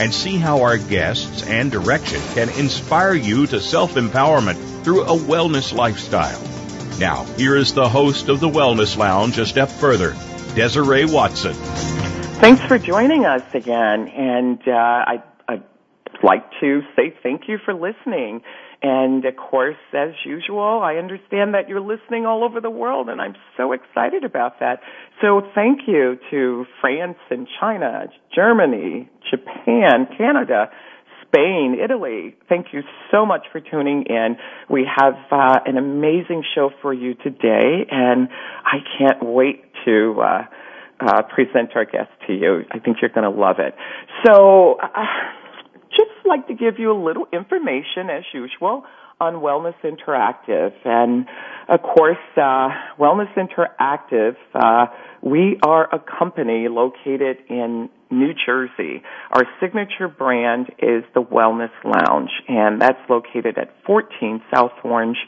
and see how our guests and direction can inspire you to self empowerment through a wellness lifestyle. Now, here is the host of the Wellness Lounge a step further, Desiree Watson. Thanks for joining us again, and uh, I, I'd like to say thank you for listening. And of course, as usual, I understand that you're listening all over the world, and I'm so excited about that. So thank you to France and China, Germany, Japan, Canada, Spain, Italy. Thank you so much for tuning in. We have uh, an amazing show for you today, and I can't wait to uh, uh, present our guest to you. I think you're going to love it. So. Uh, just like to give you a little information as usual on Wellness Interactive. And of course, uh, Wellness Interactive, uh, we are a company located in New Jersey. Our signature brand is the Wellness Lounge, and that's located at 14 South Orange,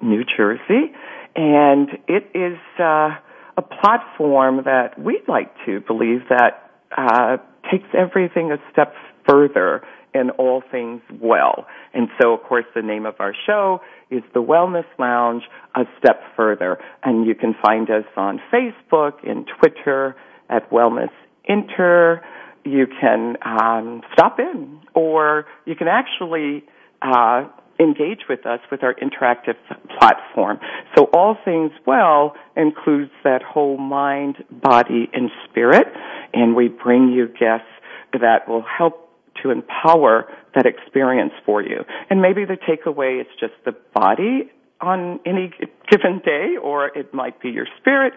New Jersey. And it is uh, a platform that we'd like to believe that uh, takes everything a step further in all things well. And so, of course, the name of our show is The Wellness Lounge, a step further. And you can find us on Facebook and Twitter at Wellness Inter. You can um, stop in, or you can actually uh, engage with us with our interactive platform. So all things well includes that whole mind, body, and spirit, and we bring you guests that will help to empower that experience for you. And maybe the takeaway is just the body on any given day, or it might be your spirit,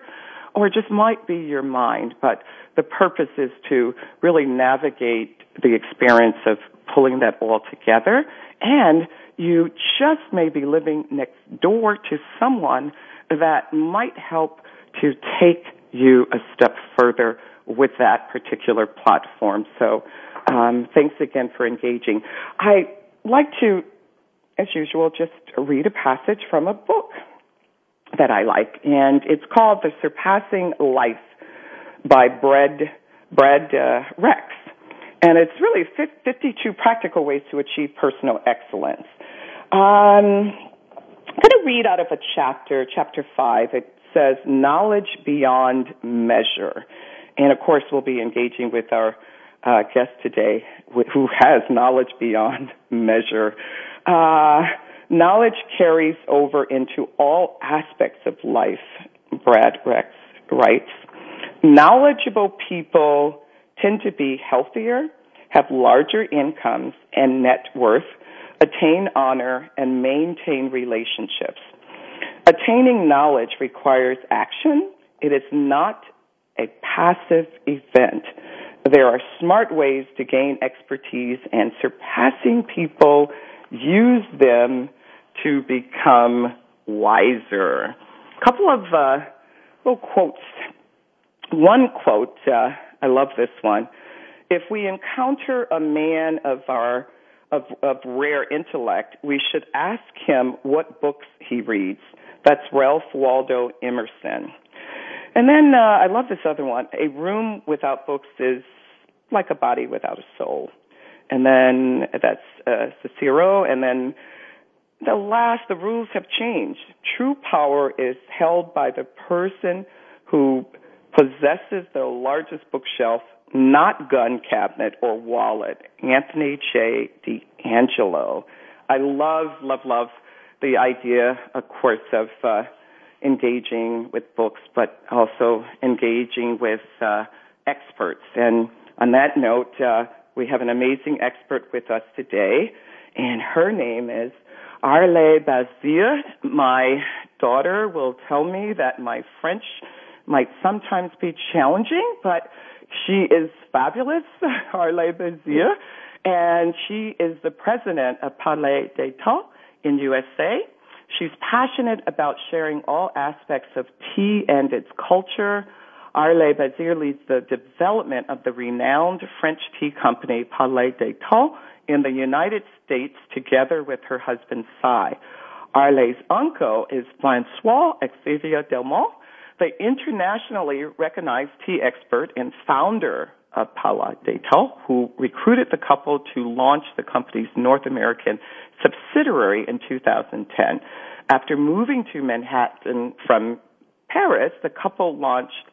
or it just might be your mind. But the purpose is to really navigate the experience of pulling that all together. And you just may be living next door to someone that might help to take you a step further with that particular platform. So um, thanks again for engaging. I like to, as usual, just read a passage from a book that I like, and it's called The Surpassing Life by Brad, Brad uh, Rex. And it's really 52 practical ways to achieve personal excellence. Um, I'm going to read out of a chapter, chapter 5. It says, Knowledge Beyond Measure. And of course, we'll be engaging with our uh, guest today who has knowledge beyond measure. Uh, knowledge carries over into all aspects of life, Brad Rex writes. Knowledgeable people tend to be healthier, have larger incomes and net worth, attain honor, and maintain relationships. Attaining knowledge requires action. It is not a passive event. There are smart ways to gain expertise and surpassing people use them to become wiser. A couple of uh, little quotes. One quote, uh, I love this one. If we encounter a man of our of, of rare intellect, we should ask him what books he reads. That's Ralph Waldo Emerson. And then uh, I love this other one. A room without books is like a body without a soul. And then that's uh, Cicero. And then the last, the rules have changed. True power is held by the person who possesses the largest bookshelf, not gun cabinet or wallet. Anthony J. D'Angelo. I love, love, love the idea, of course, of uh, engaging with books, but also engaging with uh, experts. And on that note, uh, we have an amazing expert with us today, and her name is Aurélie Bessière. My daughter will tell me that my French might sometimes be challenging, but she is fabulous, Aurélie Bessière, and she is the president of Palais des Thés in USA. She's passionate about sharing all aspects of tea and its culture. Aurélie Bessière leads the development of the renowned French tea company Palais des Thés in the United States together with her husband Cy. Aurélie's uncle is Francois Xavier Delmas, the internationally recognized tea expert and founder of Palais des Temps, who recruited the couple to launch the company's North American subsidiary in 2010. After moving to Manhattan from Paris, the couple launched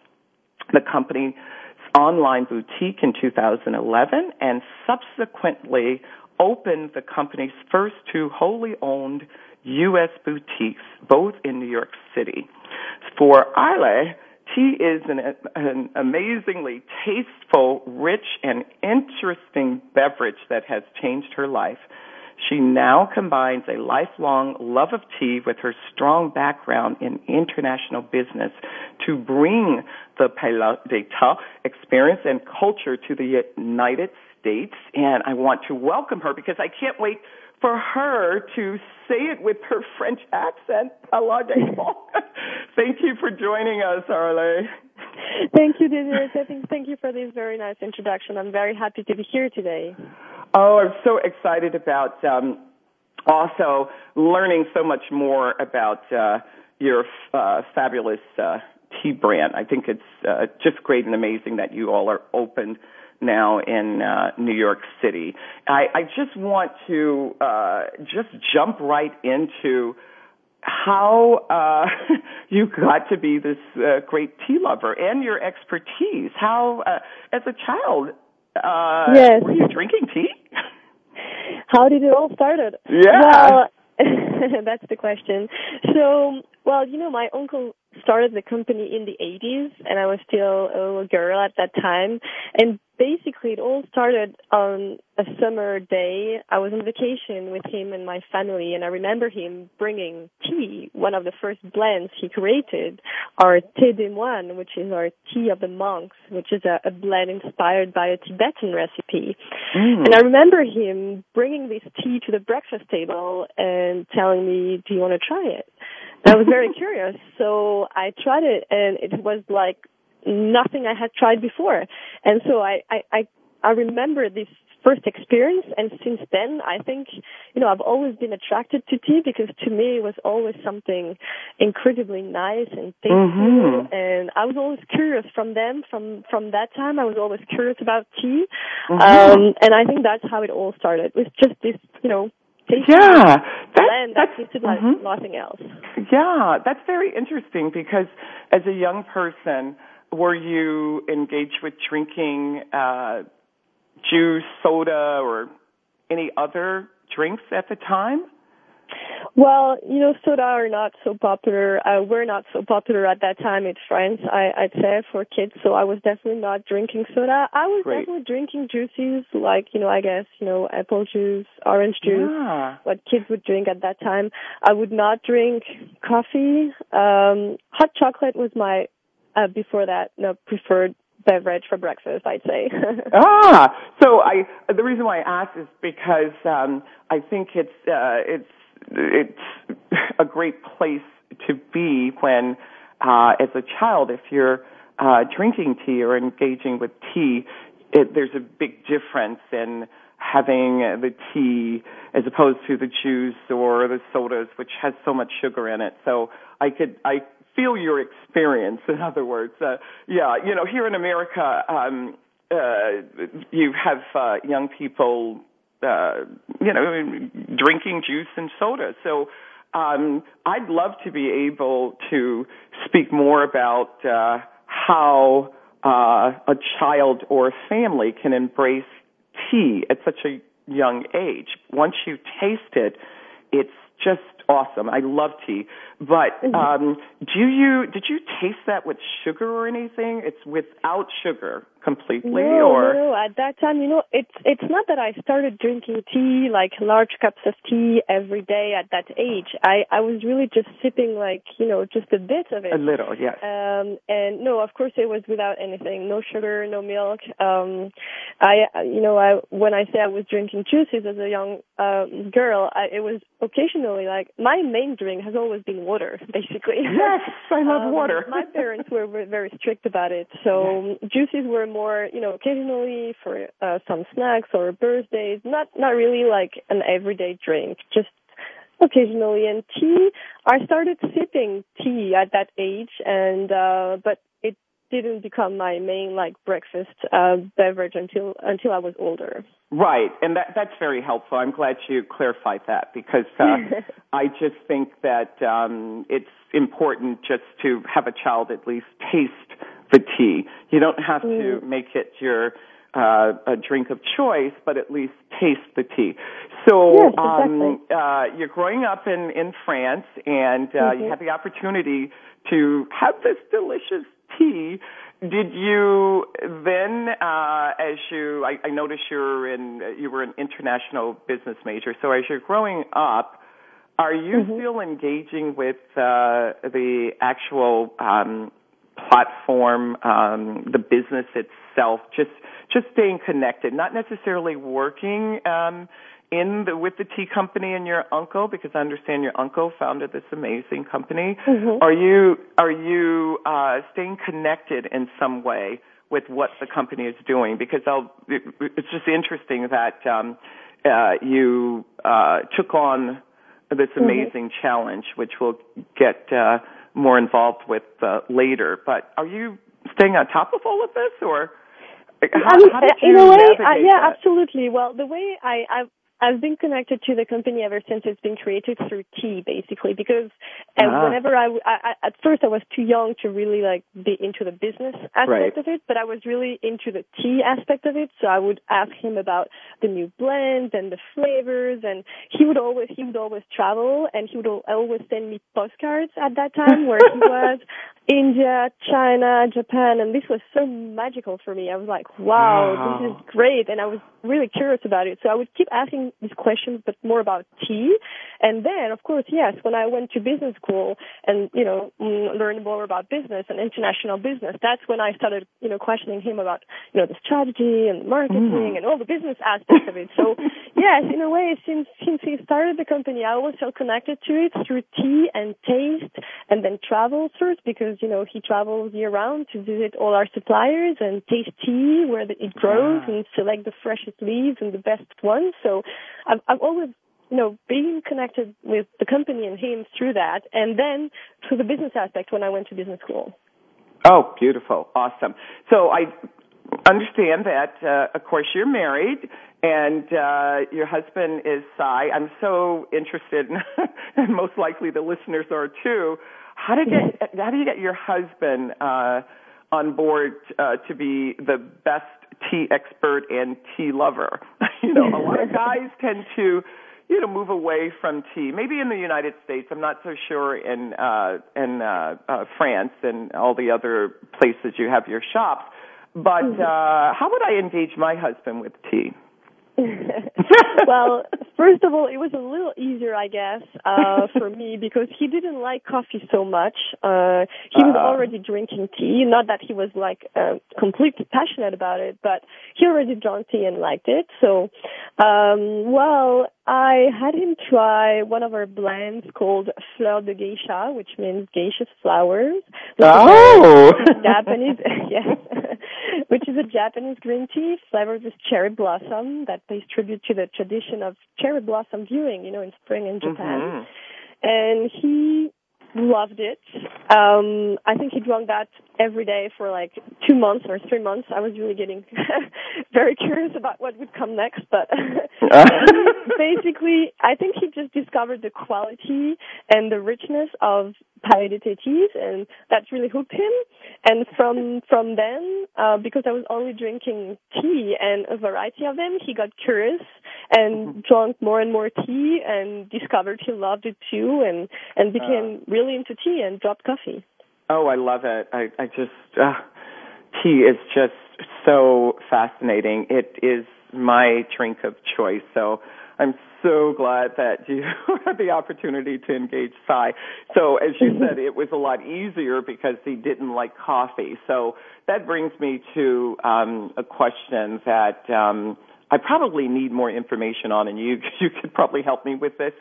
the company's online boutique in 2011 and subsequently opened the company's first two wholly owned U.S. boutiques, both in New York City. For Aurélie, tea is an, an, amazingly tasteful, rich, and interesting beverage that has changed her life. She now combines a lifelong love of tea with her strong background in international business to bring the des Thés experience and culture to the United States. And I want to welcome her because I can't wait for her to say it with her French accent. Des Thés. Thank you for joining us, Aurélie. Thank you, Desiree. Thank you for this very nice introduction. I'm very happy to be here today. Oh, I'm so excited about um, also learning so much more about uh, your uh, fabulous uh, tea brand. I think it's uh, just great and amazing that you all are open now in uh, New York City. I, I just want to uh, just jump right into how uh, you got to be this uh, great tea lover and your expertise. How, uh, as a child, uh, yes. were you drinking tea? How did it all started? Yeah. Well, that's the question. So, well, you know, my uncle started the company in the 80s and I was still a little girl at that time. And basically it all started on a summer day. I was on vacation with him and my family and I remember him bringing tea, one of the first blends he created, our thé des moines, which is our tea of the monks, which is a, a blend inspired by a Tibetan recipe. Mm. And I remember him bringing this tea to the breakfast table and telling me, do you want to try it? I was very curious, so I tried it, and it was like nothing I had tried before. And so I, I, I, I remember this first experience, and since then, I think, you know, I've always been attracted to tea because to me it was always something incredibly nice and tasty, mm-hmm. and I was always curious from them. From from that time, I was always curious about tea, mm-hmm. um, and I think that's how it all started. With just this, you know, yeah, that, blend that mm-hmm. nothing else. Yeah, that's very interesting because as a young person, were you engaged with drinking uh, juice, soda, or any other drinks at the time? Well, you know, soda are not so popular. Uh, we're not so popular at that time in France, I, I'd say, for kids. So I was definitely not drinking soda. I was Great. definitely drinking juices like, you know, I guess, you know, apple juice, orange juice, yeah. what kids would drink at that time. I would not drink coffee. Um, hot chocolate was my, uh, before that, no, preferred beverage for breakfast, I'd say. ah, so I the reason why I asked is because um, I think it's uh, it's it's a great place to be when, uh, as a child, if you're uh, drinking tea or engaging with tea, it, there's a big difference in having the tea as opposed to the juice or the sodas, which has so much sugar in it. So I could I feel your experience. In other words, uh, yeah, you know, here in America, um, uh, you have uh, young people uh, you know, drinking juice and soda. So um, I'd love to be able to speak more about uh, how uh, a child or a family can embrace tea at such a young age. Once you taste it, it's just awesome. I love tea. But Mm-hmm. um, do you did you taste that with sugar or anything? It's without sugar completely, no, or no. At that time, you know, it's it's not that I started drinking tea like large cups of tea every day at that age. I I was really just sipping like you know just a bit of it. a little? Yes. Um, and no, of course it was without anything, no sugar, no milk. Um, I, you know, I when I say I was drinking juices as a young um, girl, I, it was occasionally like my main drink has always been water, basically. yes, I love Um, water. my parents were, were very strict about it, so juices were more, you know, occasionally for uh, some snacks or birthdays. Not not really like an everyday drink, just occasionally. And tea, I started sipping tea at that age, and uh, but it didn't become my main like breakfast uh, beverage until until I was older. Right, and that that's very helpful. I'm glad you clarified that because uh, I just think that um, it's important just to have a child at least taste tea. You don't have to make it your uh, a drink of choice, but at least taste the tea. So Yes, um, uh, you're growing up in in France, and uh, you Mhm. have the opportunity to have this delicious tea. Did you then, uh, as you, I, I noticed you're in, you were an international business major. So as you're growing up, are you Mhm. still engaging with uh, the actual um, platform, um, the business itself? Just just staying connected, not necessarily working um, in the, with the tea company and your uncle, because I understand your uncle founded this amazing company. Mhm. Are you are you uh, staying connected in some way with what the company is doing? Because I'll, it, it's just interesting that um, uh, you uh, took on this Mhm. amazing challenge, which we'll get uh, more involved with uh, later. But are you staying on top of all of this, or how, I mean, how did you in a way, uh, yeah, that? absolutely. Well, the way I, I've I've been connected to the company ever since it's been created through tea, basically, because uh, Ah. whenever I, at first I was too young to really like be into the business aspect Right. of it, but I was really into the tea aspect of it. So I would ask him about the new blends and the flavors, and he would always he would always travel, and he would always send me postcards at that time where he was. India, China, Japan, and this was so magical for me. I was like, wow, this is great, and I was really curious about it. So I would keep asking these questions, but more about tea. And then, of course, yes, when I went to business school and you know mm, learned more about business and international business, that's when I started you know questioning him about you know the strategy and marketing Mm. and all the business aspects of it. So yes, in a way, since since he started the company, I always felt connected to it through tea and taste, and then travel first because you know he travels year round to visit all our suppliers and taste tea where the, it grows Ah. and select the freshest leaves and the best ones. So I've I've always you know being connected with the company and him through that, and then through the business aspect when I went to business school. Oh, beautiful. Awesome. So I understand that, uh, of course, you're married and uh, your husband is Cy. I'm so interested, and most likely the listeners are too. How did get, how do you get your husband uh, on board uh, to be the best tea expert and tea lover? you know, a lot of guys tend to you know move away from tea. Maybe in the United States, I'm not so sure in uh, in uh, uh, France and all the other places you have your shops. But uh, how would I engage my husband with tea? well, first of all, it was a little easier, I guess, uh, for me because he didn't like coffee so much. Uh, he was Ah. already drinking tea. Not that he was like uh, completely passionate about it, but he already drank tea and liked it. So, um, well, I had him try one of our blends called Fleur de Geisha, which means geisha flowers. which is a Oh. Japanese, yes, which is a Japanese green tea flavored with cherry blossom that pays tribute to the tradition of cherry blossom viewing, you know, in spring in Japan. Mhm. And he loved it. Um, I think he drank that every day for like two months or three months. I was really getting very curious about what would come next, but basically, I think he just discovered the quality and the richness of Palais des Thés, and that really hooked him. And from from then, uh, because I was only drinking tea and a variety of them, he got curious and mm-hmm. drank more and more tea and discovered he loved it too and and became uh, really into tea and dropped coffee. Oh, I love it. I I just uh, tea is just so fascinating. It is my drink of choice. So I'm so glad that you had the opportunity to engage Cy. So as you said, it was a lot easier because he didn't like coffee. So that brings me to um, a question that um, I probably need more information on, and you you could probably help me with this.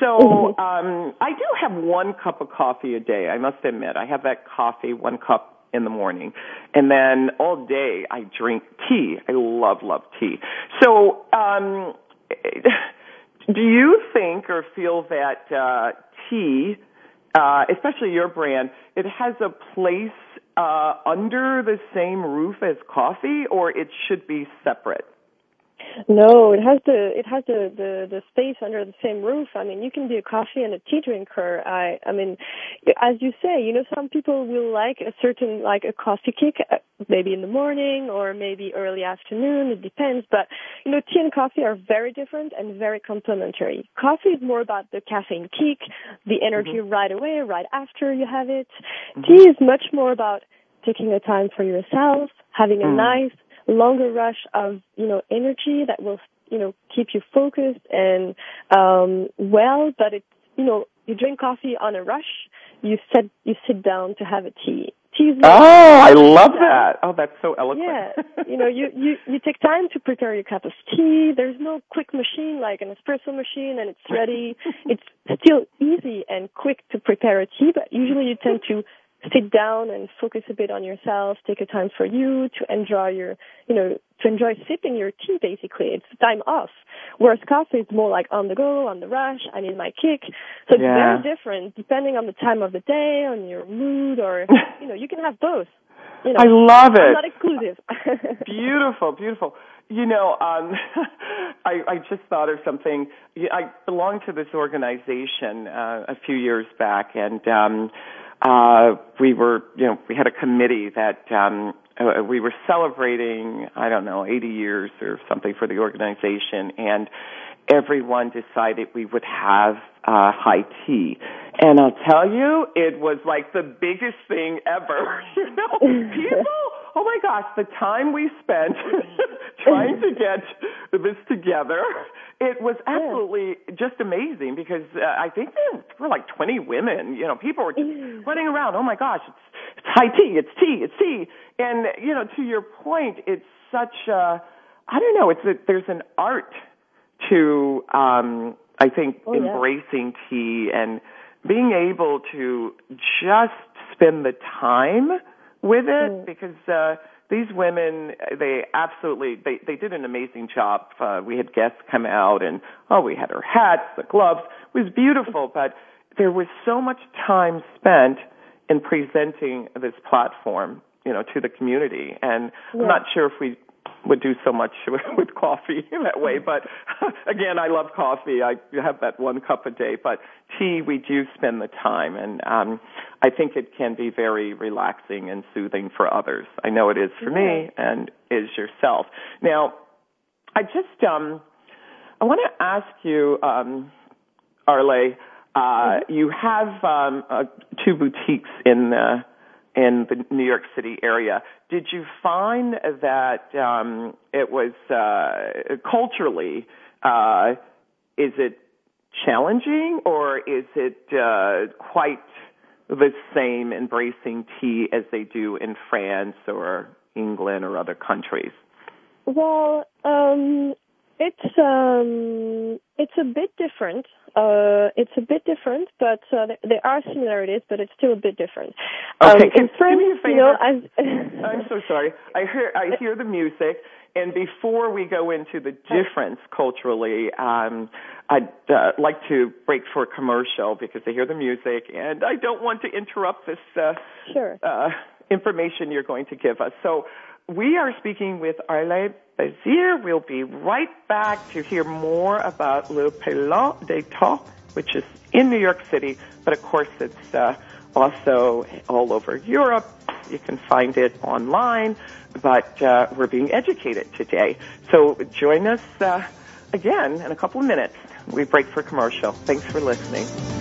So mm-hmm. um, I do have one cup of coffee a day. I must admit, I have that coffee, one cup in the morning, and then all day I drink tea. I love love tea. So um, do you think or feel that uh, tea, uh, especially your brand, it has a place uh, under the same roof as coffee, or it should be separate? No, it has the it has the, the the space under the same roof. I mean, you can be a coffee and a tea drinker. I I mean, as you say, you know, some people will like a certain like a coffee kick, uh, maybe in the morning or maybe early afternoon. It depends. But you know, tea and coffee are very different and very complementary. Coffee is more about the caffeine kick, the energy mm-hmm. right away, right after you have it. Mm-hmm. Tea is much more about taking the time for yourself, having a mm. nice longer rush of you know energy that will you know keep you focused and um well but it's you know you drink coffee on a rush you sit you sit down to have a tea. Tea oh i love that. Oh that's so eloquent. Yeah. You know you you you take time to prepare your cup of tea. There's no quick machine like an espresso machine and it's ready. It's still easy and quick to prepare a tea but usually you tend to sit down and focus a bit on yourself, take a time for you to enjoy your, you know, to enjoy sipping your tea basically. It's time off. Whereas coffee is more like on the go, on the rush, I need my kick. So it's yeah. very different depending on the time of the day, on your mood or, you know, you can have both. You know, I love it. not exclusive. beautiful, beautiful. You know, um, I, I just thought of something. I belonged to this organization uh, a few years back, and um, uh, we were, you know, we had a committee that um, uh, we were celebrating, I don't know, 80 years or something for the organization, and everyone decided we would have uh, high tea. And I'll tell you, it was like the biggest thing ever. you know, people, oh my gosh, the time we spent trying to get this together it was absolutely just amazing because uh, I think there were like 20 women. You know, people were just mm. running around. Oh my gosh, it's, it's high tea, it's tea, it's tea. And you know, to your point, it's such a I don't know. It's a, there's an art to um, I think oh, embracing yeah. tea and being able to just spend the time with it mm. because. uh these women they absolutely they they did an amazing job uh, we had guests come out and oh we had our hats the gloves it was beautiful but there was so much time spent in presenting this platform you know to the community and yeah. i'm not sure if we would do so much with, with coffee that way. But again, I love coffee. I have that one cup a day. But tea, we do spend the time, and um, I think it can be very relaxing and soothing for others. I know it is for me, and is yourself. Now, I just um, I want to ask you, um, Aurélie. Uh, mm-hmm. You have um, uh, two boutiques in. Uh, in the New York City area. Did you find that um, it was uh, culturally, uh, is it challenging or is it uh, quite the same embracing tea as they do in France or England or other countries? Well, um, it's um, it's a bit different. Uh, it's a bit different, but uh, there are similarities, but it's still a bit different. Okay, um, can, France, me a favor? You know, I'm so sorry. I hear I hear the music, and before we go into the difference culturally, um, I'd uh, like to break for a commercial because I hear the music, and I don't want to interrupt this uh, sure. uh, information you're going to give us. So we are speaking with Aurélie Bessière. We'll be right back to hear more about Le des Thés, which is in New York City, but of course it's uh, also all over Europe. You can find it online, but uh, we're being educated today. So join us uh, again in a couple of minutes. We break for commercial. Thanks for listening.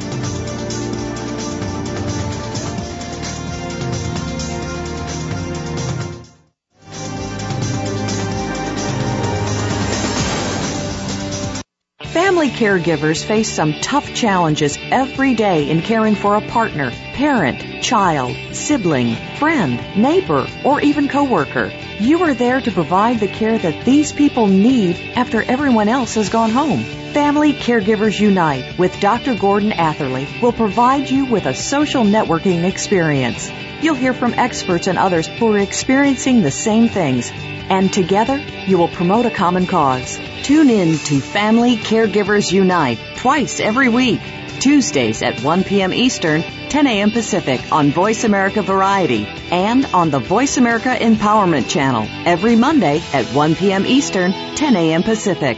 Family caregivers face some tough challenges every day in caring for a partner, parent, child, sibling, friend, neighbor, or even coworker. You are there to provide the care that these people need after everyone else has gone home. Family Caregivers Unite with Dr. Gordon Atherley will provide you with a social networking experience. You'll hear from experts and others who are experiencing the same things, and together you will promote a common cause. Tune in to Family Caregivers Unite twice every week, Tuesdays at 1 p.m. Eastern, 10 a.m. Pacific on Voice America Variety and on the Voice America Empowerment Channel every Monday at 1 p.m. Eastern, 10 a.m. Pacific.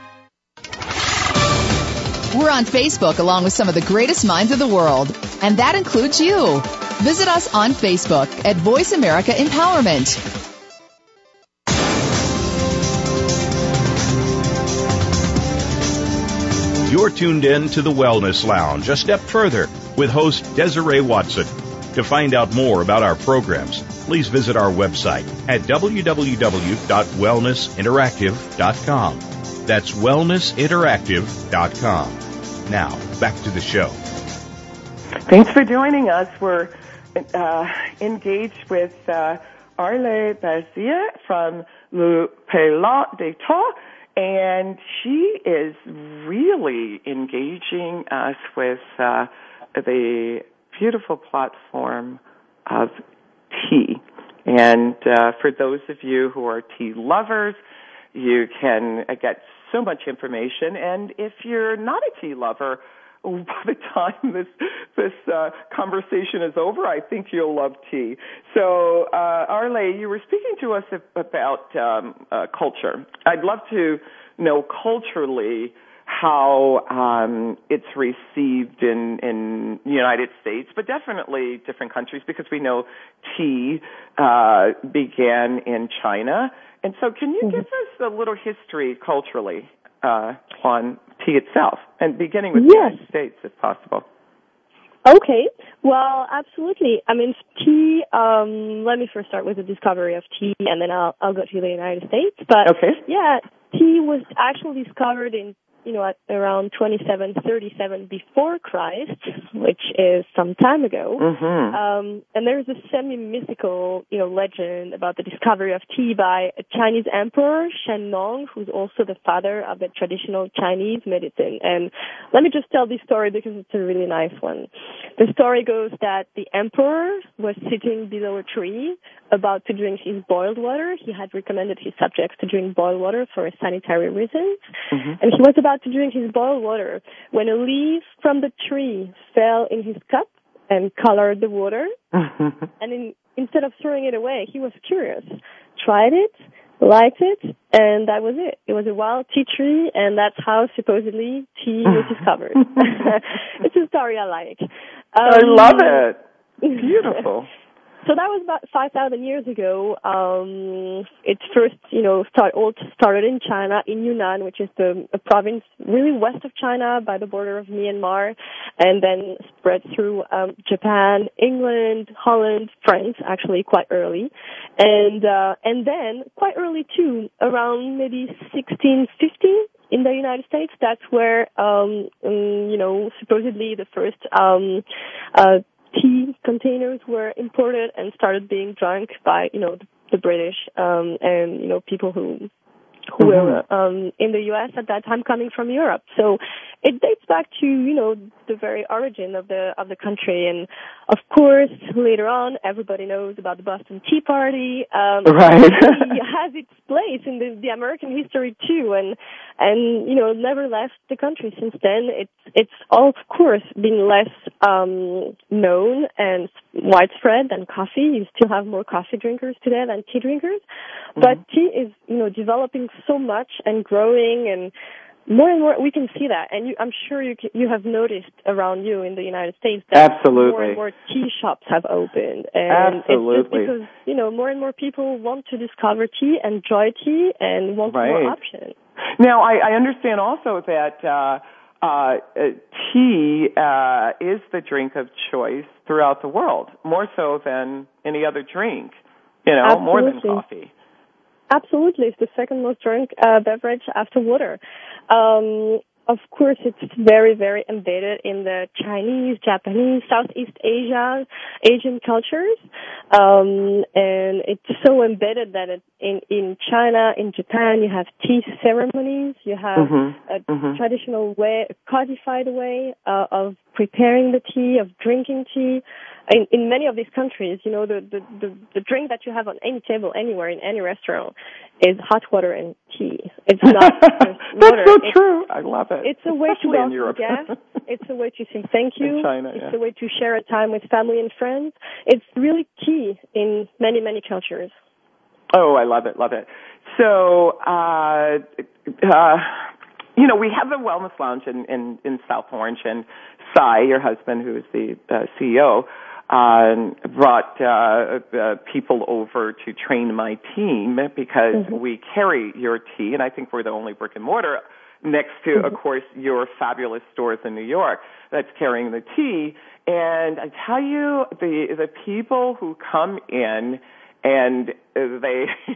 We're on Facebook along with some of the greatest minds of the world, and that includes you. Visit us on Facebook at Voice America Empowerment. You're tuned in to the Wellness Lounge, a step further with host Desiree Watson. To find out more about our programs, please visit our website at www.wellnessinteractive.com. That's wellnessinteractive.com. Now, back to the show. Thanks for joining us. We're uh, engaged with uh, Aurélie Bessière from Le des Thés, and she is really engaging us with uh, the beautiful platform of tea. And uh, for those of you who are tea lovers, you can uh, get so much information. And if you're not a tea lover, by the time this this uh, conversation is over, I think you'll love tea. So, uh, Aurélie, you were speaking to us about um, uh, culture. I'd love to know culturally how um, it's received in in the United States, but definitely different countries because we know tea uh, began in China. And so, can you give us a little history culturally uh, on tea itself, and beginning with yes. the United States, if possible? Okay. Well, absolutely. I mean, tea. Um, let me first start with the discovery of tea, and then I'll I'll go to the United States. But okay. yeah, tea was actually discovered in you know, at around 2737 before Christ, which is some time ago. Mm-hmm. Um, and there's a semi-mythical, you know, legend about the discovery of tea by a Chinese emperor, Shen Nong, who's also the father of the traditional Chinese medicine. And let me just tell this story because it's a really nice one. The story goes that the emperor was sitting below a tree about to drink his boiled water. He had recommended his subjects to drink boiled water for sanitary reasons. Mm-hmm. And he was about to drink his boiled water when a leaf from the tree fell in his cup and colored the water. And in, instead of throwing it away, he was curious, tried it, liked it, and that was it. It was a wild tea tree, and that's how supposedly tea was discovered. it's a story I like. Um, I love it. Beautiful. So that was about 5,000 years ago. Um, it first, you know, start, all started in China, in Yunnan, which is the a province really west of China by the border of Myanmar, and then spread through um, Japan, England, Holland, France, actually quite early, and uh, and then quite early too, around maybe 1650 in the United States. That's where, um, um, you know, supposedly the first um, uh, tea containers were imported and started being drunk by you know the, British um, and you know people who who mm-hmm. were um, in the U.S. at that time, coming from Europe. So it dates back to you know the very origin of the of the country, and of course later on everybody knows about the Boston Tea Party. Um, right, it has its place in the, the American history too, and and you know never left the country since then. It's it's of course been less um, known and widespread than coffee. You still have more coffee drinkers today than tea drinkers, mm-hmm. but tea is you know developing so much and growing and more and more we can see that and you, i'm sure you you have noticed around you in the united states that Absolutely. more and more tea shops have opened and Absolutely. it's just because you know more and more people want to discover tea enjoy tea and want right. more options now i i understand also that uh uh, tea uh, is the drink of choice throughout the world, more so than any other drink. You know, Absolutely. more than coffee. Absolutely, it's the second most drunk uh, beverage after water. Um, of course, it's very, very embedded in the Chinese, Japanese, Southeast Asia, Asian cultures, um, and it's so embedded that it, in in China, in Japan, you have tea ceremonies. You have mm-hmm. a mm-hmm. traditional way, a codified way uh, of preparing the tea, of drinking tea in, in many of these countries, you know, the, the, the, the drink that you have on any table anywhere in any restaurant is hot water and tea. It's not That's water. so it's, true. I love it. It's a way Especially to in Europe. It's a way to say thank you. In China, it's yeah. a way to share a time with family and friends. It's really key in many, many cultures. Oh, I love it, love it. So, uh, uh, you know, we have the Wellness Lounge in, in, in South Orange, and Cy, your husband, who is the uh, CEO, uh, brought uh, uh, people over to train my team because mm-hmm. we carry your tea, and I think we're the only brick and mortar next to, mm-hmm. of course, your fabulous stores in New York that's carrying the tea. And I tell you, the the people who come in and they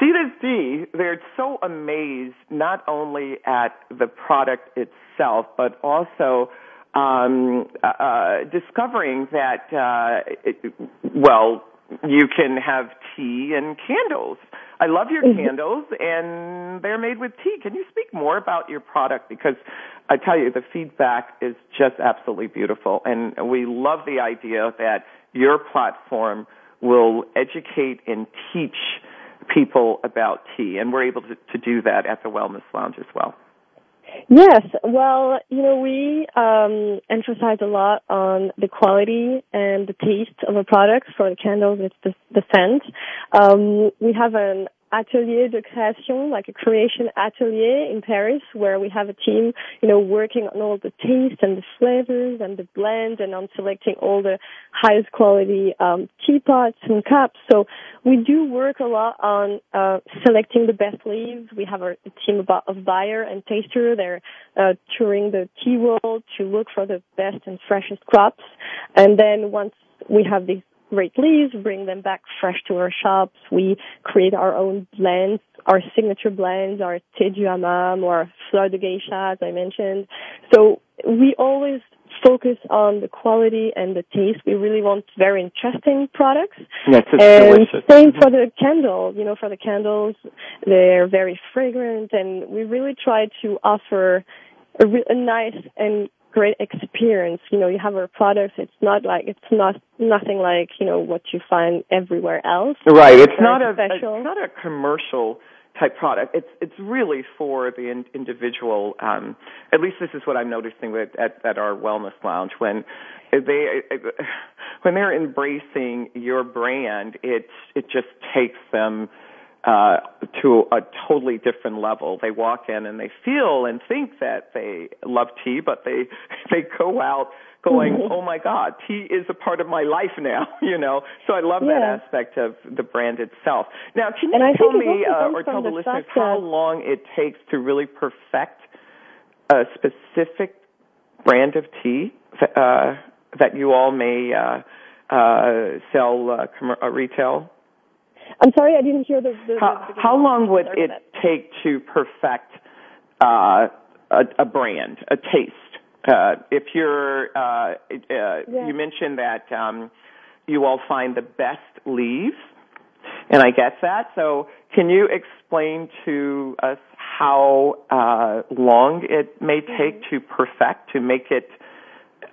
see this tea, they're so amazed not only at the product itself, but also um, uh, uh, discovering that, uh, it, well, you can have tea and candles. I love your mm-hmm. candles, and they're made with tea. Can you speak more about your product? Because I tell you, the feedback is just absolutely beautiful, and we love the idea that your platform will educate and teach people about tea, and we're able to, to do that at the Wellness Lounge as well. Yes, well, you know, we um, emphasize a lot on the quality and the taste of a product. For the candles, it's the, the scent. Um, we have an atelier de création, like a creation atelier in Paris, where we have a team, you know, working on all the taste and the flavors and the blend and on selecting all the highest quality um, teapots and cups. So we do work a lot on uh, selecting the best leaves. We have a team of, buyer and taster. They're uh, touring the tea world to look for the best and freshest crops. And then once we have these great leaves, bring them back fresh to our shops. We create our own blends, our signature blends, our thé du hammam or fleur de geisha, as I mentioned. So we always focus on the quality and the taste. We really want very interesting products. Yes, it's and delicious. same mm-hmm. for the candles. You know, for the candles, they're very fragrant, and we really try to offer a, re- a nice and great experience. You know, you have our products. It's not like it's not nothing like you know what you find everywhere else. Right. It's not a special. it's not a commercial type product. It's it's really for the in, individual. Um, at least this is what I'm noticing with, at at our wellness lounge when they when they're embracing your brand. It it just takes them uh, to a totally different level. They walk in and they feel and think that they love tea, but they they go out going, Mm-hmm. "Oh my God, tea is a part of my life now." You know, so I love Yeah. that aspect of the brand itself. Now, can you And tell me uh, or tell the, the listeners how long it takes to really perfect a specific brand of tea uh, that you all may uh, uh, sell uh, com- uh, retail? I'm sorry, I didn't hear the. the How, the how long would it take to perfect uh, a, a brand, a taste? Uh, if you're, uh, uh, Yeah. you mentioned that um, you all find the best leaves. and I get that. So, can you explain to us how uh, long it may take to perfect, to make it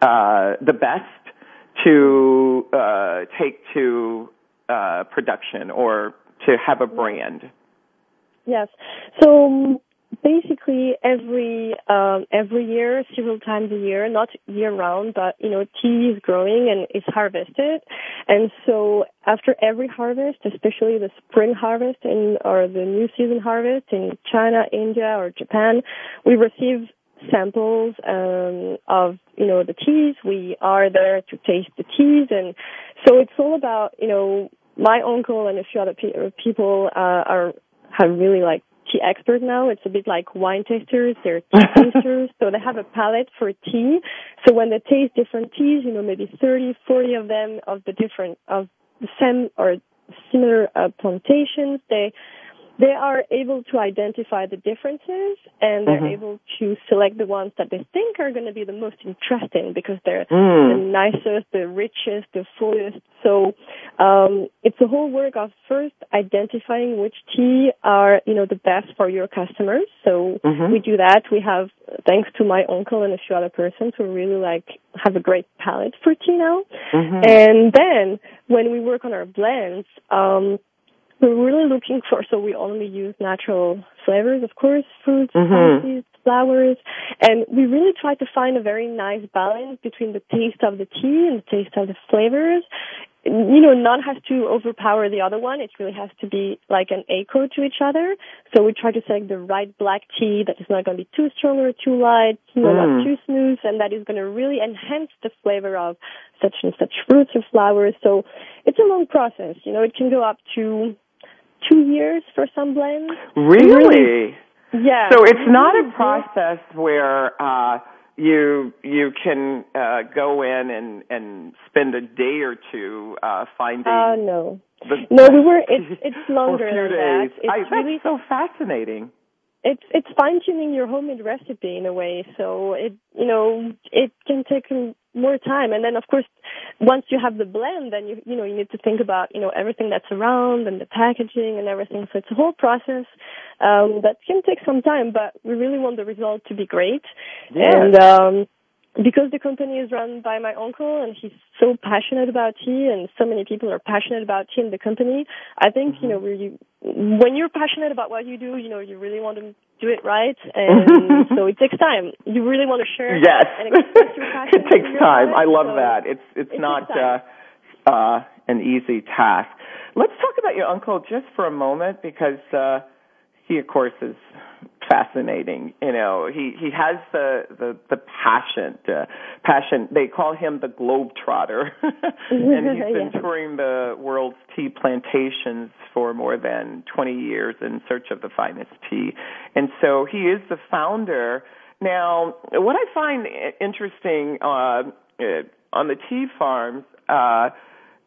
uh, the best to uh, take to uh, production or to have a brand? Yes. So um, basically every um, every year, several times a year, not year round, but you know, tea is growing and is harvested, and so after every harvest, especially the spring harvest in or the new season harvest in China, India, or Japan, we receive samples um, of you know the teas. We are there to taste the teas, and so it's all about you know my uncle and a few other pe- people uh, are have really like tea expert now. It's a bit like wine tasters. They're tea tasters. So they have a palate for tea. So when they taste different teas, you know, maybe 30, 40 of them of the different, of the same or similar uh, plantations, they they are able to identify the differences and they're mm-hmm. able to select the ones that they think are going to be the most interesting because they're mm. the nicest, the richest, the fullest. So um, it's a whole work of first identifying which tea are you know the best for your customers. So mm-hmm. we do that. We have thanks to my uncle and a few other persons who really like have a great palate for tea now. Mm-hmm. And then when we work on our blends. Um, we're really looking for, so we only use natural flavors, of course, fruits, mm-hmm. spices, flowers, and we really try to find a very nice balance between the taste of the tea and the taste of the flavors. You know, none has to overpower the other one. It really has to be like an echo to each other. So we try to select the right black tea that is not going to be too strong or too light, you know, mm. not too smooth, and that is going to really enhance the flavor of such and such fruits or flowers. So it's a long process. You know, it can go up to two years for some blends. Really? yeah. So it's not a process where uh you you can uh go in and and spend a day or two uh finding uh no the, no we were it's it's longer than days. that it's I, really so fascinating it's it's fine tuning your homemade recipe in a way so it you know it can take more time. And then of course once you have the blend then you you know you need to think about you know everything that's around and the packaging and everything. So it's a whole process um that can take some time but we really want the result to be great. Yes. and um because the company is run by my uncle and he's so passionate about tea and so many people are passionate about tea in the company, I think, mm-hmm. you know, really, when you're passionate about what you do, you know, you really want to do it right and so it takes time. You really want to share yes. and express your passion. it takes time. Life, I love so that. It's it's it not uh uh an easy task. Let's talk about your uncle just for a moment because uh he of course is fascinating. You know, he he has the the the passion, uh, passion. They call him the globetrotter, and he's been yeah. touring the world's tea plantations for more than 20 years in search of the finest tea. And so he is the founder. Now, what I find interesting uh, on the tea farms. Uh,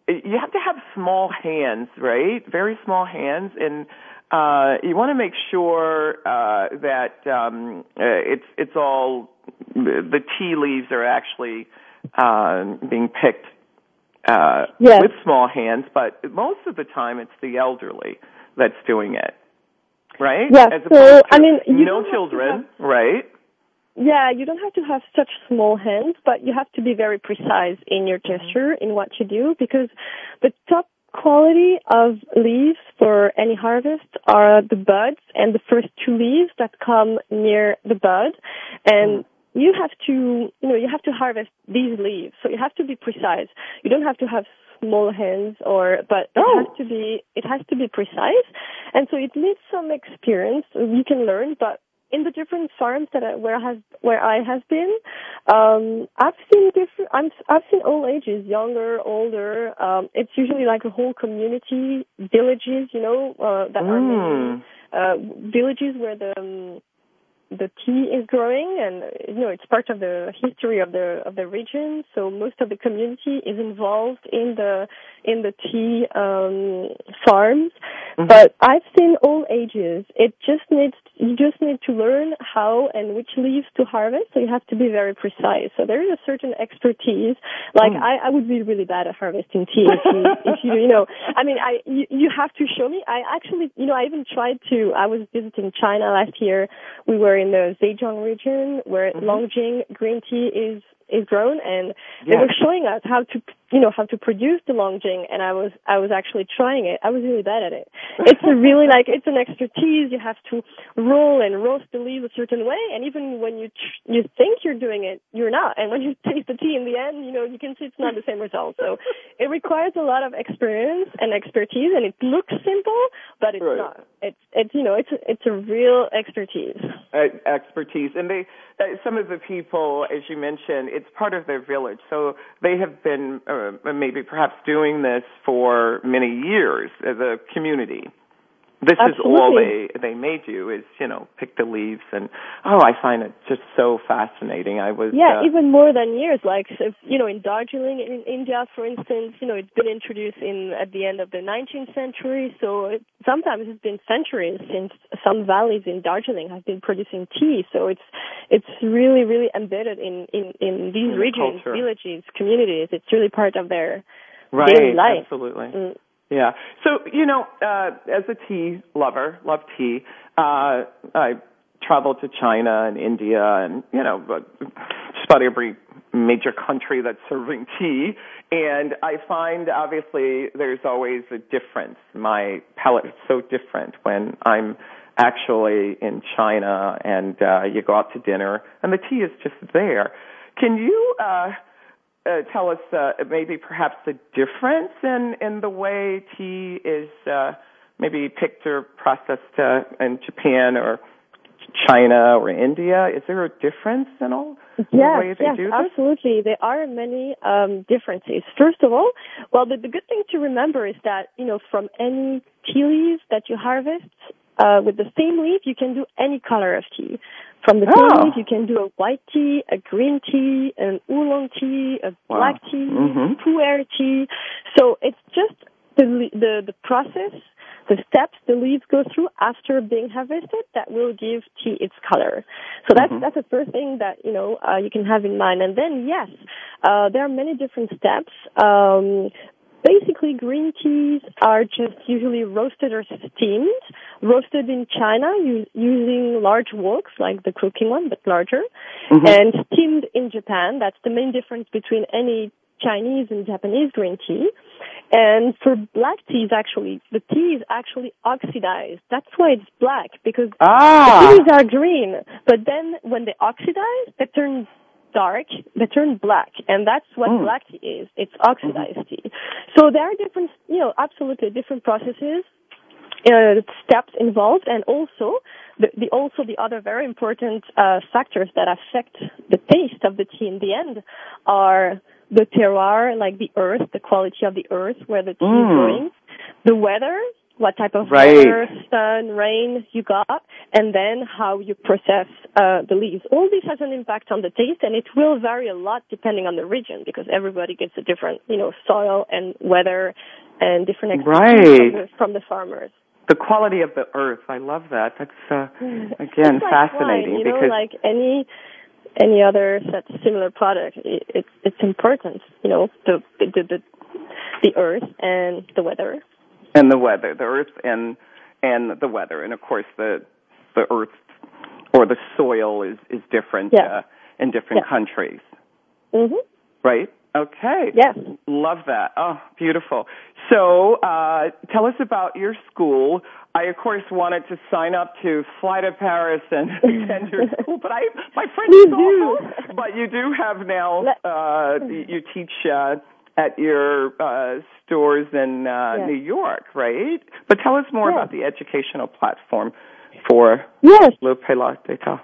you have to have small hands, right? Very small hands, and uh, you want to make sure uh, that um, uh, it's it's all the tea leaves are actually uh, being picked uh, yes. with small hands, but most of the time it's the elderly that's doing it, right? Yeah. As so I mean, you no children, have, right? Yeah, you don't have to have such small hands, but you have to be very precise in your gesture in what you do because the top quality of leaves for any harvest are the buds and the first two leaves that come near the bud. And mm. you have to you know you have to harvest these leaves. So you have to be precise. You don't have to have small hands or but it oh. has to be it has to be precise. And so it needs some experience. You can learn but in the different farms that I, where I have where I have been, um, I've seen different. I'm, I've seen all ages, younger, older. Um, it's usually like a whole community, villages, you know, uh, that mm. are uh, villages where the um, the tea is growing and you know it's part of the history of the of the region so most of the community is involved in the in the tea um farms Mm-hmm. But I've seen all ages. It just needs you just need to learn how and which leaves to harvest. So you have to be very precise. So there is a certain expertise. Like mm. I, I would be really bad at harvesting tea if you, if you, you know. I mean, I you, you have to show me. I actually, you know, I even tried to. I was visiting China last year. We were in the Zhejiang region where mm-hmm. Longjing green tea is is grown and yes. they were showing us how to you know how to produce the longjing and i was i was actually trying it. I was really bad at it. It's a really like it's an expertise you have to roll and roast the leaves a certain way and even when you tr- you think you're doing it you're not. And when you taste the tea in the end you know you can see it's not the same result. So it requires a lot of experience and expertise and it looks simple but it's right. not. It's it's you know it's it's a real expertise. Uh, expertise. And they uh, some of the people as you mentioned it's part of their village. So they have been uh, maybe perhaps doing this for many years as a community this Absolutely. is all they they made you is you know pick the leaves and oh I find it just so fascinating. I was yeah uh, even more than years like you know in Darjeeling in India for instance you know it's been introduced in at the end of the 19th century so it, sometimes it's been centuries since some valleys in Darjeeling have been producing tea so it's it's really really embedded in in in these in regions the villages communities it's really part of their right, daily life. Absolutely. Mm. Yeah. So, you know, uh, as a tea lover, love tea, uh, I traveled to China and India and, you know, just about every major country that's serving tea. And I find obviously there's always a difference. My palate is so different when I'm actually in China and uh, you go out to dinner and the tea is just there. Can you, uh, uh, tell us uh, maybe perhaps the difference in, in the way tea is uh, maybe picked or processed uh, in Japan or China or India? Is there a difference in all? Yes, the yes, absolutely. There are many um, differences. First of all, well, the, the good thing to remember is that you know from any tea leaves that you harvest, uh, with the same leaf, you can do any color of tea. From the same oh. leaf, you can do a white tea, a green tea, an oolong tea, a wow. black tea, mm-hmm. pu'er tea. So it's just the the the process, the steps the leaves go through after being harvested that will give tea its color. So that's mm-hmm. that's the first thing that you know uh, you can have in mind. And then yes, uh, there are many different steps. Um, Basically, green teas are just usually roasted or steamed. Roasted in China using large woks, like the cooking one, but larger. Mm-hmm. And steamed in Japan. That's the main difference between any Chinese and Japanese green tea. And for black teas, actually, the tea is actually oxidized. That's why it's black, because ah. the teas are green. But then when they oxidize, they turn dark, they turn black, and that's what mm. black tea is. It's oxidized mm-hmm. tea. So there are different, you know, absolutely different processes, uh, steps involved, and also the, the, also the other very important uh, factors that affect the taste of the tea in the end are the terroir, like the earth, the quality of the earth where the tea mm. is growing, the weather, what type of right. water, sun, rain you got, and then how you process uh, the leaves. All this has an impact on the taste, and it will vary a lot depending on the region because everybody gets a different, you know, soil and weather and different right. from, the, from the farmers. The quality of the earth, I love that. That's uh, again like fascinating wine, you because know, like any any other such similar product, it, it, it's important, you know, the the the, the earth and the weather and the weather, the earth and and the weather, and of course the the earth or the soil is is different yeah. uh, in different countries. Mhm. Right. Okay. Yes. Love that. Oh, beautiful. So, uh, tell us about your school. I, of course, wanted to sign up to fly to Paris and attend your school, but I, my French is awful. But you do have now, uh, you teach, uh, at your uh, stores in uh, yes. New York, right? But tell us more yes. about the educational platform for yes. Le Palais des Thés.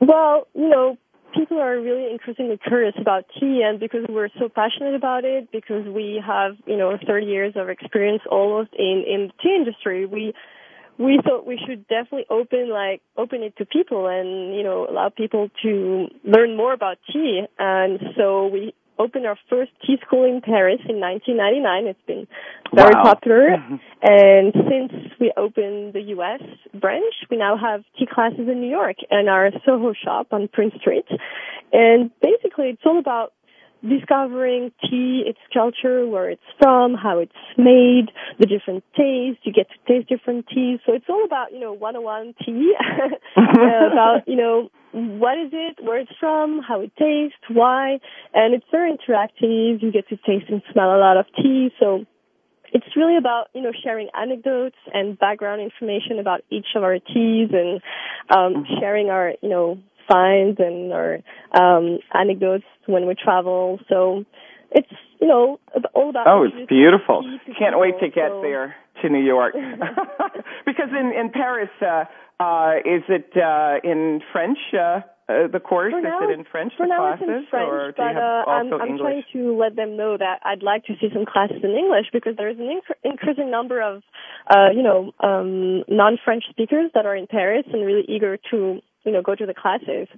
Well, you know, people are really increasingly curious about tea, and because we're so passionate about it, because we have, you know, 30 years of experience almost in in the tea industry, we we thought we should definitely open like open it to people and you know allow people to learn more about tea and so we opened our first tea school in Paris in 1999. It's been very Wow. popular. And since we opened the U.S. branch, we now have tea classes in New York and our Soho shop on Prince Street. And basically, it's all about discovering tea, its culture, where it's from, how it's made, the different tastes. You get to taste different teas. So it's all about, you know, 101 tea, about, you know, what is it, where it's from, how it tastes, why. And it's very interactive. You get to taste and smell a lot of tea. So it's really about you know sharing anecdotes and background information about each of our teas and um, sharing our you know finds and our um, anecdotes when we travel. So it's you know all about. Oh, it's beautiful. Can't wait to get So- there to New York. because in in Paris, uh, uh, is it uh, in French? Uh, uh, the course For is now, it in French? for the now classes, it's in French, or do but you have uh, I'm, I'm trying to let them know that I'd like to see some classes in English because there's an inc- increasing number of, uh, you know, um, non-French speakers that are in Paris and really eager to, you know, go to the classes.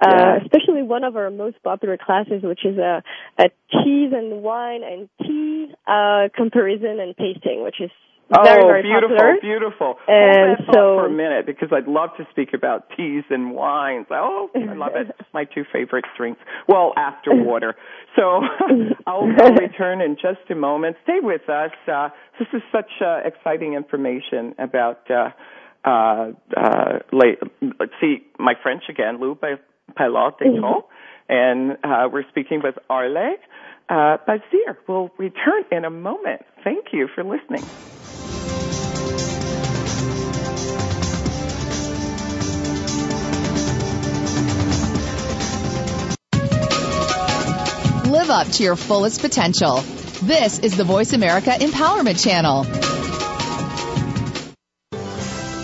Uh, especially one of our most popular classes, which is a, a cheese and wine and tea uh, comparison and tasting, which is Oh, very very beautiful, popular. beautiful. And Hold that so- for a minute because I'd love to speak about teas and wines. Oh, I love it. My two favorite drinks. Well, after water. So I'll, I'll return in just a moment. Stay with us. Uh, this is such uh, exciting information about. Uh, uh, uh, la- let's see, my French again, Lou Pilot d'Éton, and uh, we're speaking with Arle uh, Bazir. We'll return in a moment. Thank you for listening. Live up to your fullest potential. This is the Voice America Empowerment Channel.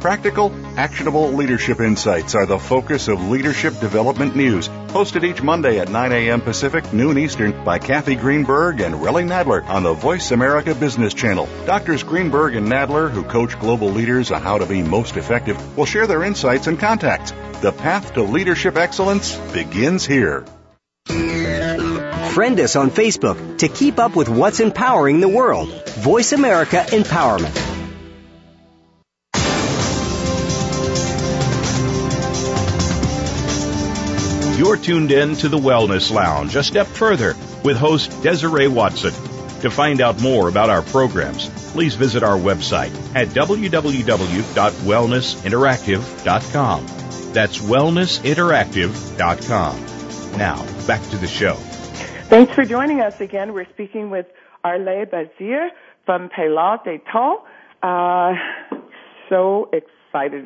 Practical, actionable leadership insights are the focus of Leadership Development News, hosted each Monday at 9 a.m. Pacific, noon Eastern by Kathy Greenberg and Relly Nadler on the Voice America Business Channel. Doctors Greenberg and Nadler, who coach global leaders on how to be most effective, will share their insights and contacts. The path to leadership excellence begins here. Friend us on Facebook to keep up with what's empowering the world. Voice America Empowerment. You're tuned in to the Wellness Lounge, a step further with host Desiree Watson. To find out more about our programs, please visit our website at www.wellnessinteractive.com. That's wellnessinteractive.com. Now, back to the show. Thanks for joining us again. We're speaking with Arle Bazir from Paylot d'Eton. Uh, so excited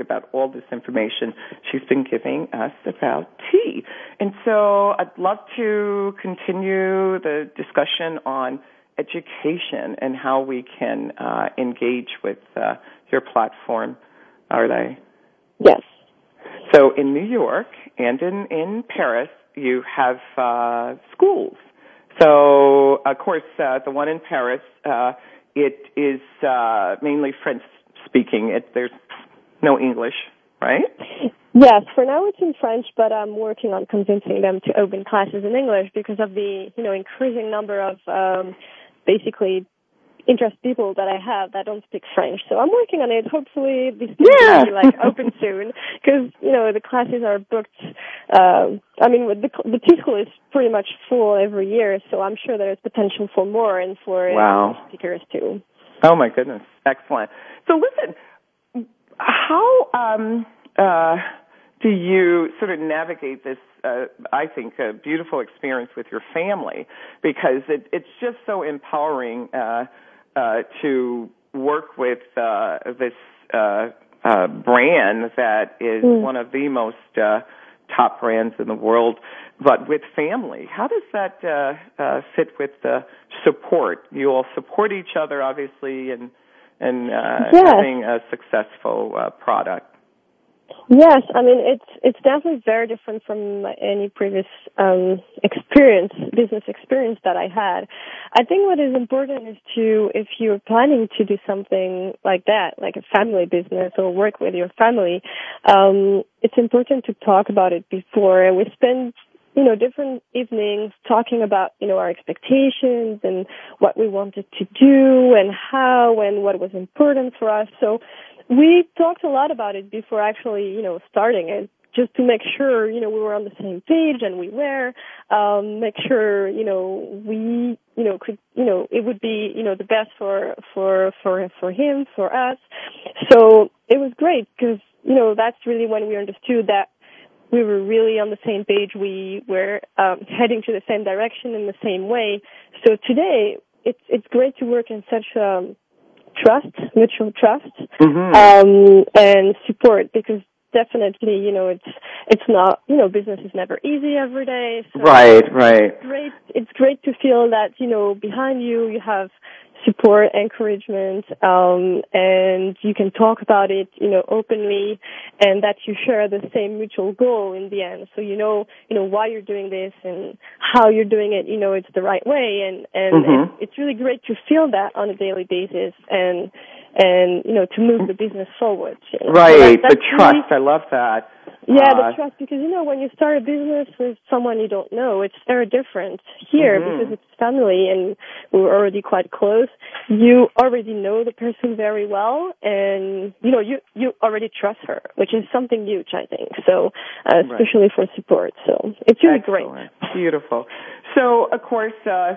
about all this information she's been giving us about tea. And so I'd love to continue the discussion on education and how we can uh, engage with uh, your platform, are they? Yes. So in New York and in, in Paris, you have uh, schools. So, of course, uh, the one in Paris, uh, it is uh, mainly French speaking. It, there's no English, right? Yes, for now it's in French, but I'm working on convincing them to open classes in English because of the, you know, increasing number of um, basically interest people that I have that don't speak French. So I'm working on it. Hopefully this Yeah. will be like open soon because you know the classes are booked. Um, I mean, the the tea school is pretty much full every year, so I'm sure there's potential for more and for Wow. speakers too. Oh my goodness, excellent. So listen, how um, uh, do you sort of navigate this? Uh, I think a beautiful experience with your family because it, it's just so empowering uh, uh, to work with uh, this uh, uh, brand that is mm. one of the most uh, top brands in the world, but with family. How does that uh, uh, fit with the support? You all support each other, obviously, and and uh, yes. having a successful uh, product. Yes, I mean it's it's definitely very different from any previous um, experience, business experience that I had. I think what is important is to, if you're planning to do something like that, like a family business or work with your family, um, it's important to talk about it before. We spend you know, different evenings talking about, you know, our expectations and what we wanted to do and how and what was important for us. So we talked a lot about it before actually, you know, starting it just to make sure, you know, we were on the same page and we were, um, make sure, you know, we, you know, could, you know, it would be, you know, the best for, for, for, for him, for us. So it was great because, you know, that's really when we understood that we were really on the same page. We were um, heading to the same direction in the same way. So today, it's it's great to work in such a trust, mutual trust, mm-hmm. um, and support because definitely, you know, it's it's not, you know, business is never easy every day. So right, right. It's great. It's great to feel that you know behind you you have support, encouragement, um, and you can talk about it, you know, openly, and that you share the same mutual goal in the end. So you know, you know why you're doing this and how you're doing it. You know, it's the right way, and and mm-hmm. it's, it's really great to feel that on a daily basis, and and you know to move the business forward. Right, so that, the trust. Really, I love that. Yeah, the uh, trust because you know when you start a business with someone you don't know, it's very different. Here mm-hmm. because it's family and we're already quite close. You already know the person very well, and you know you you already trust her, which is something huge, I think. So uh, especially right. for support, so it's really Excellent. great. Beautiful. So of course. uh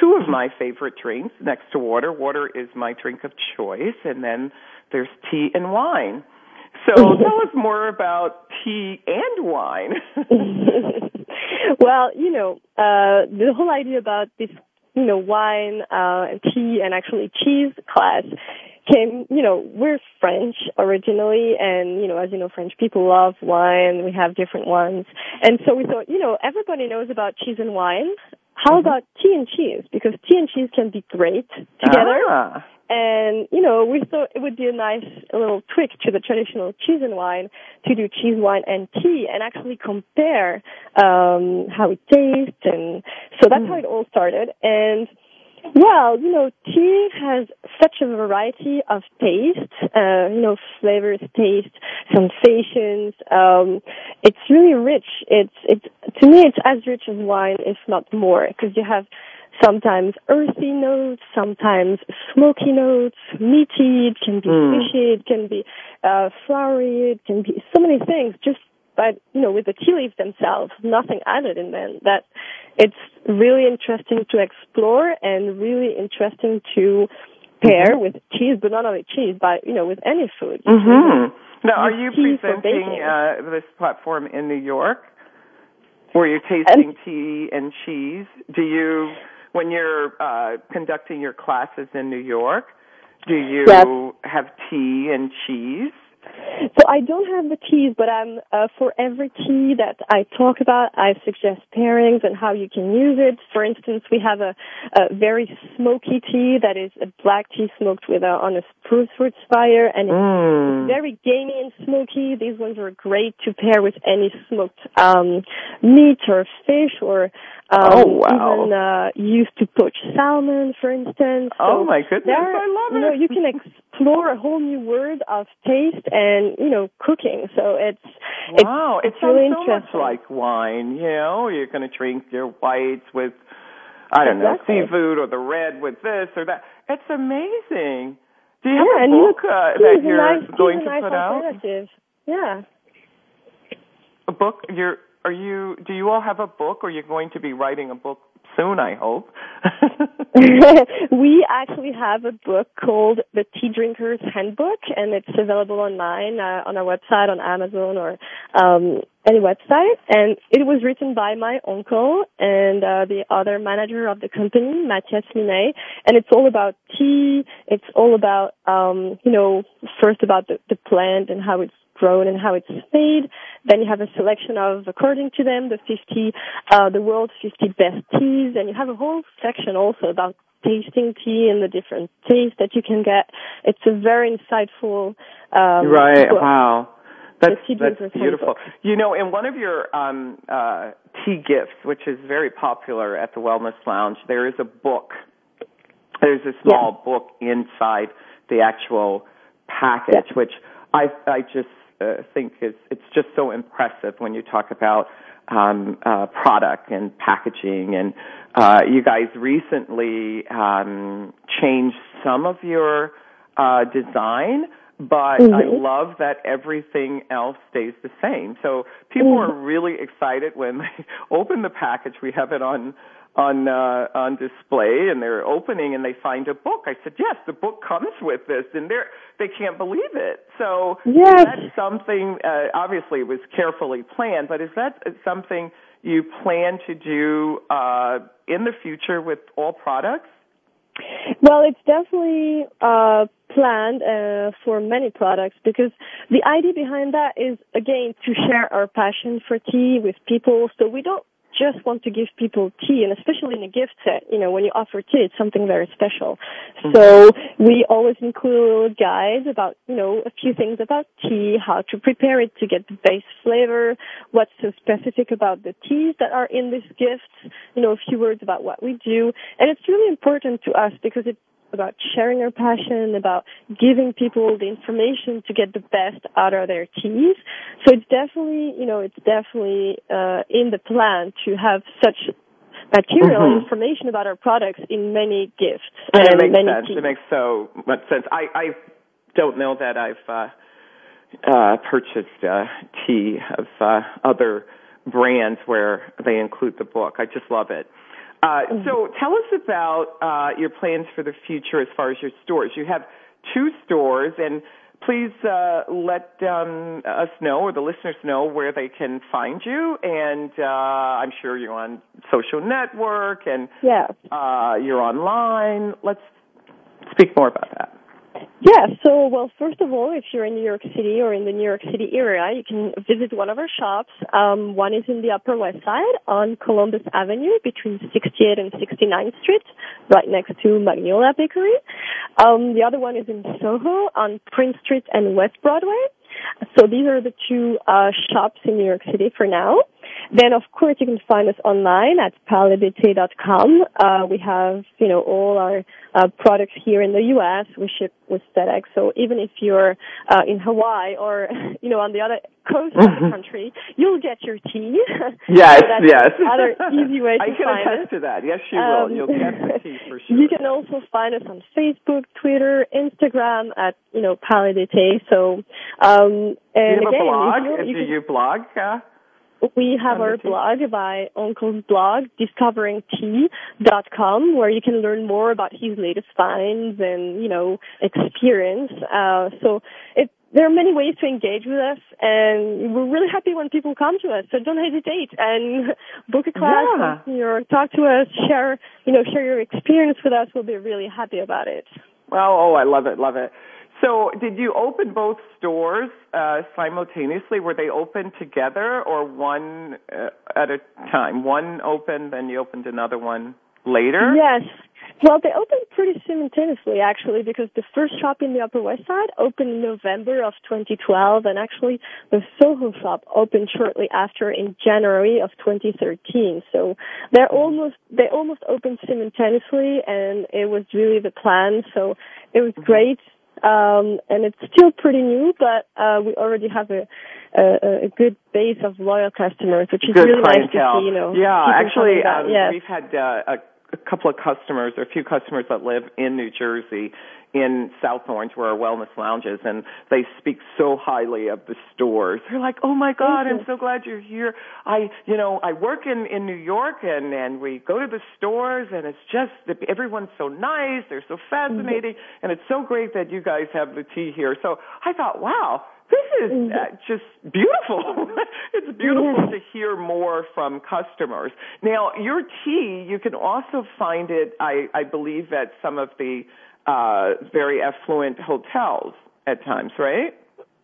two of my favorite drinks next to water. Water is my drink of choice, and then there's tea and wine. So tell us more about tea and wine. well, you know, uh, the whole idea about this, you know, wine, uh, and tea and actually cheese class came, you know, we're French originally and, you know, as you know, French people love wine. We have different ones. And so we thought, you know, everybody knows about cheese and wine. How mm-hmm. about tea and cheese? Because tea and cheese can be great together. Ah. And, you know, we thought it would be a nice little tweak to the traditional cheese and wine to do cheese, wine, and tea and actually compare um, how it tastes. And so that's mm. how it all started. And well, you know, tea has such a variety of tastes, uh, you know, flavors, taste, sensations. Um, it's really rich. It's, it's, to me, it's as rich as wine, if not more, because you have sometimes earthy notes, sometimes smoky notes, meaty, it can be mm. fishy, it can be, uh, flowery, it can be so many things, just but you know, with the tea leaves themselves, nothing added in them. That it's really interesting to explore and really interesting to pair mm-hmm. with cheese, but not only cheese, but you know, with any food. Mm-hmm. Now, are you presenting uh, this platform in New York, where you're tasting and, tea and cheese? Do you, when you're uh, conducting your classes in New York, do you yes. have tea and cheese? So I don't have the teas, but I'm uh, for every tea that I talk about, I suggest pairings and how you can use it. For instance, we have a, a very smoky tea that is a black tea smoked with a, on a spruce wood fire, and it's mm. very gamey and smoky. These ones are great to pair with any smoked um, meat or fish or um, oh wow! Even uh, used to poach salmon, for instance. Oh, so oh my goodness! There, I love it. You know, you can explore a whole new world of taste and you know cooking. So it's wow, it's, it's it really so interesting. much like wine. You know, you're going to drink your whites with I don't exactly. know seafood or the red with this or that. It's amazing. Do you yeah, have a book uh, that you're nice, going to nice put out? Yeah. A book you're are you do you all have a book or you're going to be writing a book soon, I hope. we actually have a book called The Tea Drinker's Handbook, and it's available online uh, on our website, on Amazon, or um, any website. And it was written by my uncle and uh, the other manager of the company, Mathias Minet. And it's all about tea. It's all about, um, you know, first about the, the plant and how it's grown and how it's made. Then you have a selection of, according to them, the 50, uh, the world's 50 best teas. And you have a whole section also about tasting tea and the different tastes that you can get. It's a very insightful, um, right. Book. Wow. That's, that's beautiful. You know, in one of your um, uh, tea gifts, which is very popular at the Wellness Lounge, there is a book. There's a small yeah. book inside the actual package, yeah. which I I just uh, think is it's just so impressive when you talk about um, uh, product and packaging. And uh, you guys recently um, changed some of your uh, design, but mm-hmm. I love that everything else stays the same. So people mm-hmm. are really excited when they open the package. We have it on on uh, on display, and they're opening and they find a book. I said, "Yes, the book comes with this," and they're they can't believe it. So yes. is that something? Uh, obviously, it was carefully planned, but is that something you plan to do uh, in the future with all products? Well, it's definitely uh, planned uh, for many products because the idea behind that is again to share our passion for tea with people. So we don't just want to give people tea, and especially in a gift set, you know, when you offer tea, it's something very special. Mm-hmm. So we always include guides about, you know, a few things about tea, how to prepare it to get the base flavor, what's so specific about the teas that are in this gift, you know, a few words about what we do. And it's really important to us because it about sharing our passion, about giving people the information to get the best out of their teas. So it's definitely, you know, it's definitely uh, in the plan to have such material mm-hmm. information about our products in many gifts. And, it makes many sense. Teas. It makes so much sense. I, I don't know that I've uh, uh, purchased uh, tea of uh, other brands where they include the book. I just love it. Uh, so tell us about uh, your plans for the future as far as your stores. You have two stores, and please uh, let um, us know or the listeners know where they can find you. And uh, I'm sure you're on social network and yeah. uh, you're online. Let's speak more about that. Yeah, so, well, first of all, if you're in New York City or in the New York City area, you can visit one of our shops. Um, one is in the Upper West Side on Columbus Avenue between 68 and 69th Street, right next to Magnolia Bakery. Um, the other one is in Soho on Prince Street and West Broadway. So these are the two uh, shops in New York City for now. Then, of course, you can find us online at palaisdesthes.com. Uh, we have, you know, all our uh, products here in the U.S. We ship with FedEx. So even if you're uh, in Hawaii or, you know, on the other coast of the country, you'll get your tea. Yes, so yes. Another easy way to I can find attest us. to that. Yes, you Um, will. You'll get the tea for sure. You can also find us on Facebook, Twitter, Instagram at, you know, Palais des Thés. So, um, and Do you have again, a blog? if Do you, you you blog? Uh, we have our blog by Uncle's blog, discoveringtea.com, where you can learn more about his latest finds and, you know, experience. Uh, so it, there are many ways to engage with us, and we're really happy when people come to us. So don't hesitate and book a class, Yeah. or talk to us, share, you know, share your experience with us. We'll be really happy about it. Well, oh, I love it, love it. So, did you open both stores uh, simultaneously? Were they open together, or one uh, at a time? One opened, then you opened another one later. Yes. Well, they opened pretty simultaneously, actually, because the first shop in the Upper West Side opened in November of 2012, and actually the Soho shop opened shortly after in January of 2013. So they're almost they almost opened simultaneously, and it was really the plan. So it was great. Um, and it's still pretty new, but uh, we already have a, a, a good base of loyal customers, which is Good really clientele. nice to see. You know, yeah, actually, um, yes. we've had uh, a a couple of customers or a few customers that live in New Jersey in South Orange where our wellness lounge is and they speak so highly of the stores. They're like, "Oh my god, I'm so glad you're here. I, you know, I work in in New York and and we go to the stores and it's just the everyone's so nice, they're so fascinating mm-hmm. and it's so great that you guys have the tea here." So I thought, "Wow, this is mm-hmm. uh, just beautiful. it's beautiful to hear more from customers. Now, your tea, you can also find it, I, I believe, at some of the uh, very affluent hotels at times, right?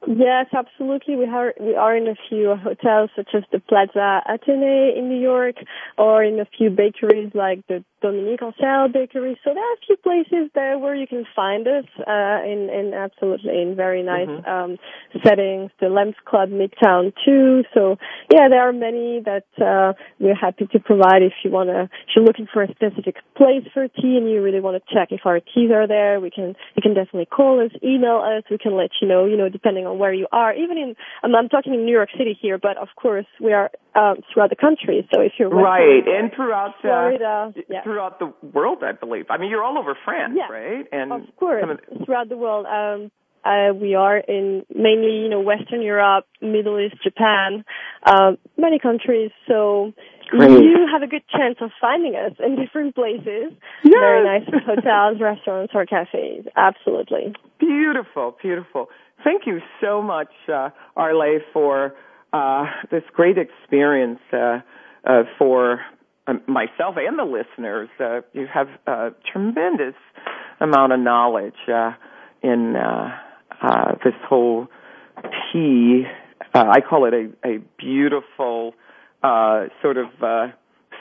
Yes, absolutely. We are we are in a few hotels such as the Plaza Athénée in New York, or in a few bakeries like the Dominique Ansel Bakery. So there are a few places there where you can find us uh, in in absolutely in very nice mm-hmm. um, settings. The Lambs Club Midtown too. So yeah, there are many that uh, we're happy to provide if you want to. If you're looking for a specific place for tea and you really want to check if our teas are there, we can you can definitely call us, email us. We can let you know. You know, depending on where you are. Even in um, I'm talking in New York City here, but of course we are um, throughout the country. So if you're right and throughout uh, Florida, yeah throughout the world, I believe. I mean, you're all over France, yeah, right? And of course, of throughout the world. Um, uh, we are in mainly, you know, Western Europe, Middle East, Japan, uh, many countries. So Great. you have a good chance of finding us in different places. Yes. Very nice hotels, restaurants, or cafes. Absolutely. Beautiful, beautiful. Thank you so much, uh, Arle, for uh, this great experience uh, uh, for myself and the listeners, uh, you have a tremendous amount of knowledge uh, in uh, uh, this whole tea. Uh, I call it a, a beautiful uh, sort of uh,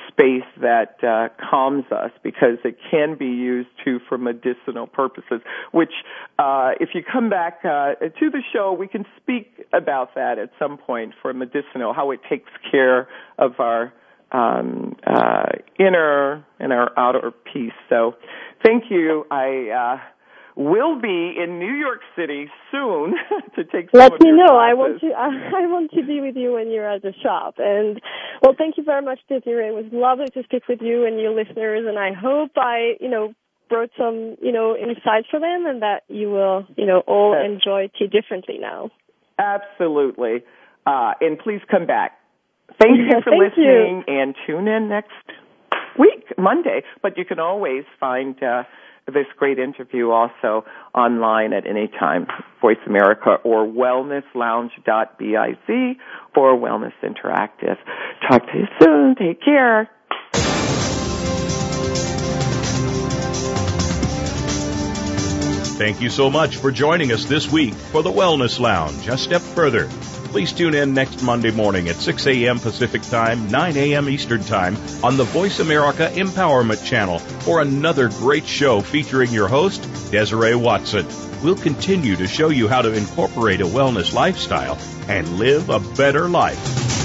space that uh, calms us because it can be used too for medicinal purposes. Which, uh, if you come back uh, to the show, we can speak about that at some point for medicinal, how it takes care of our um, uh, inner and our outer peace. So, thank you. I uh, will be in New York City soon to take. Let me know. Classes. I want to. I want to be with you when you're at the shop. And well, thank you very much, Desiree. It was lovely to speak with you and your listeners. And I hope I, you know, brought some, you know, insights for them, and that you will, you know, all enjoy tea differently now. Absolutely. Uh, and please come back. Thank you for Thank listening you. and tune in next week, Monday. But you can always find uh, this great interview also online at any time, Voice America or wellnesslounge.biz or Wellness Interactive. Talk to you soon. Take care. Thank you so much for joining us this week for the Wellness Lounge. A step further Please tune in next Monday morning at 6 a.m. Pacific Time, 9 a.m. Eastern Time on the Voice America Empowerment Channel for another great show featuring your host, Desiree Watson. We'll continue to show you how to incorporate a wellness lifestyle and live a better life.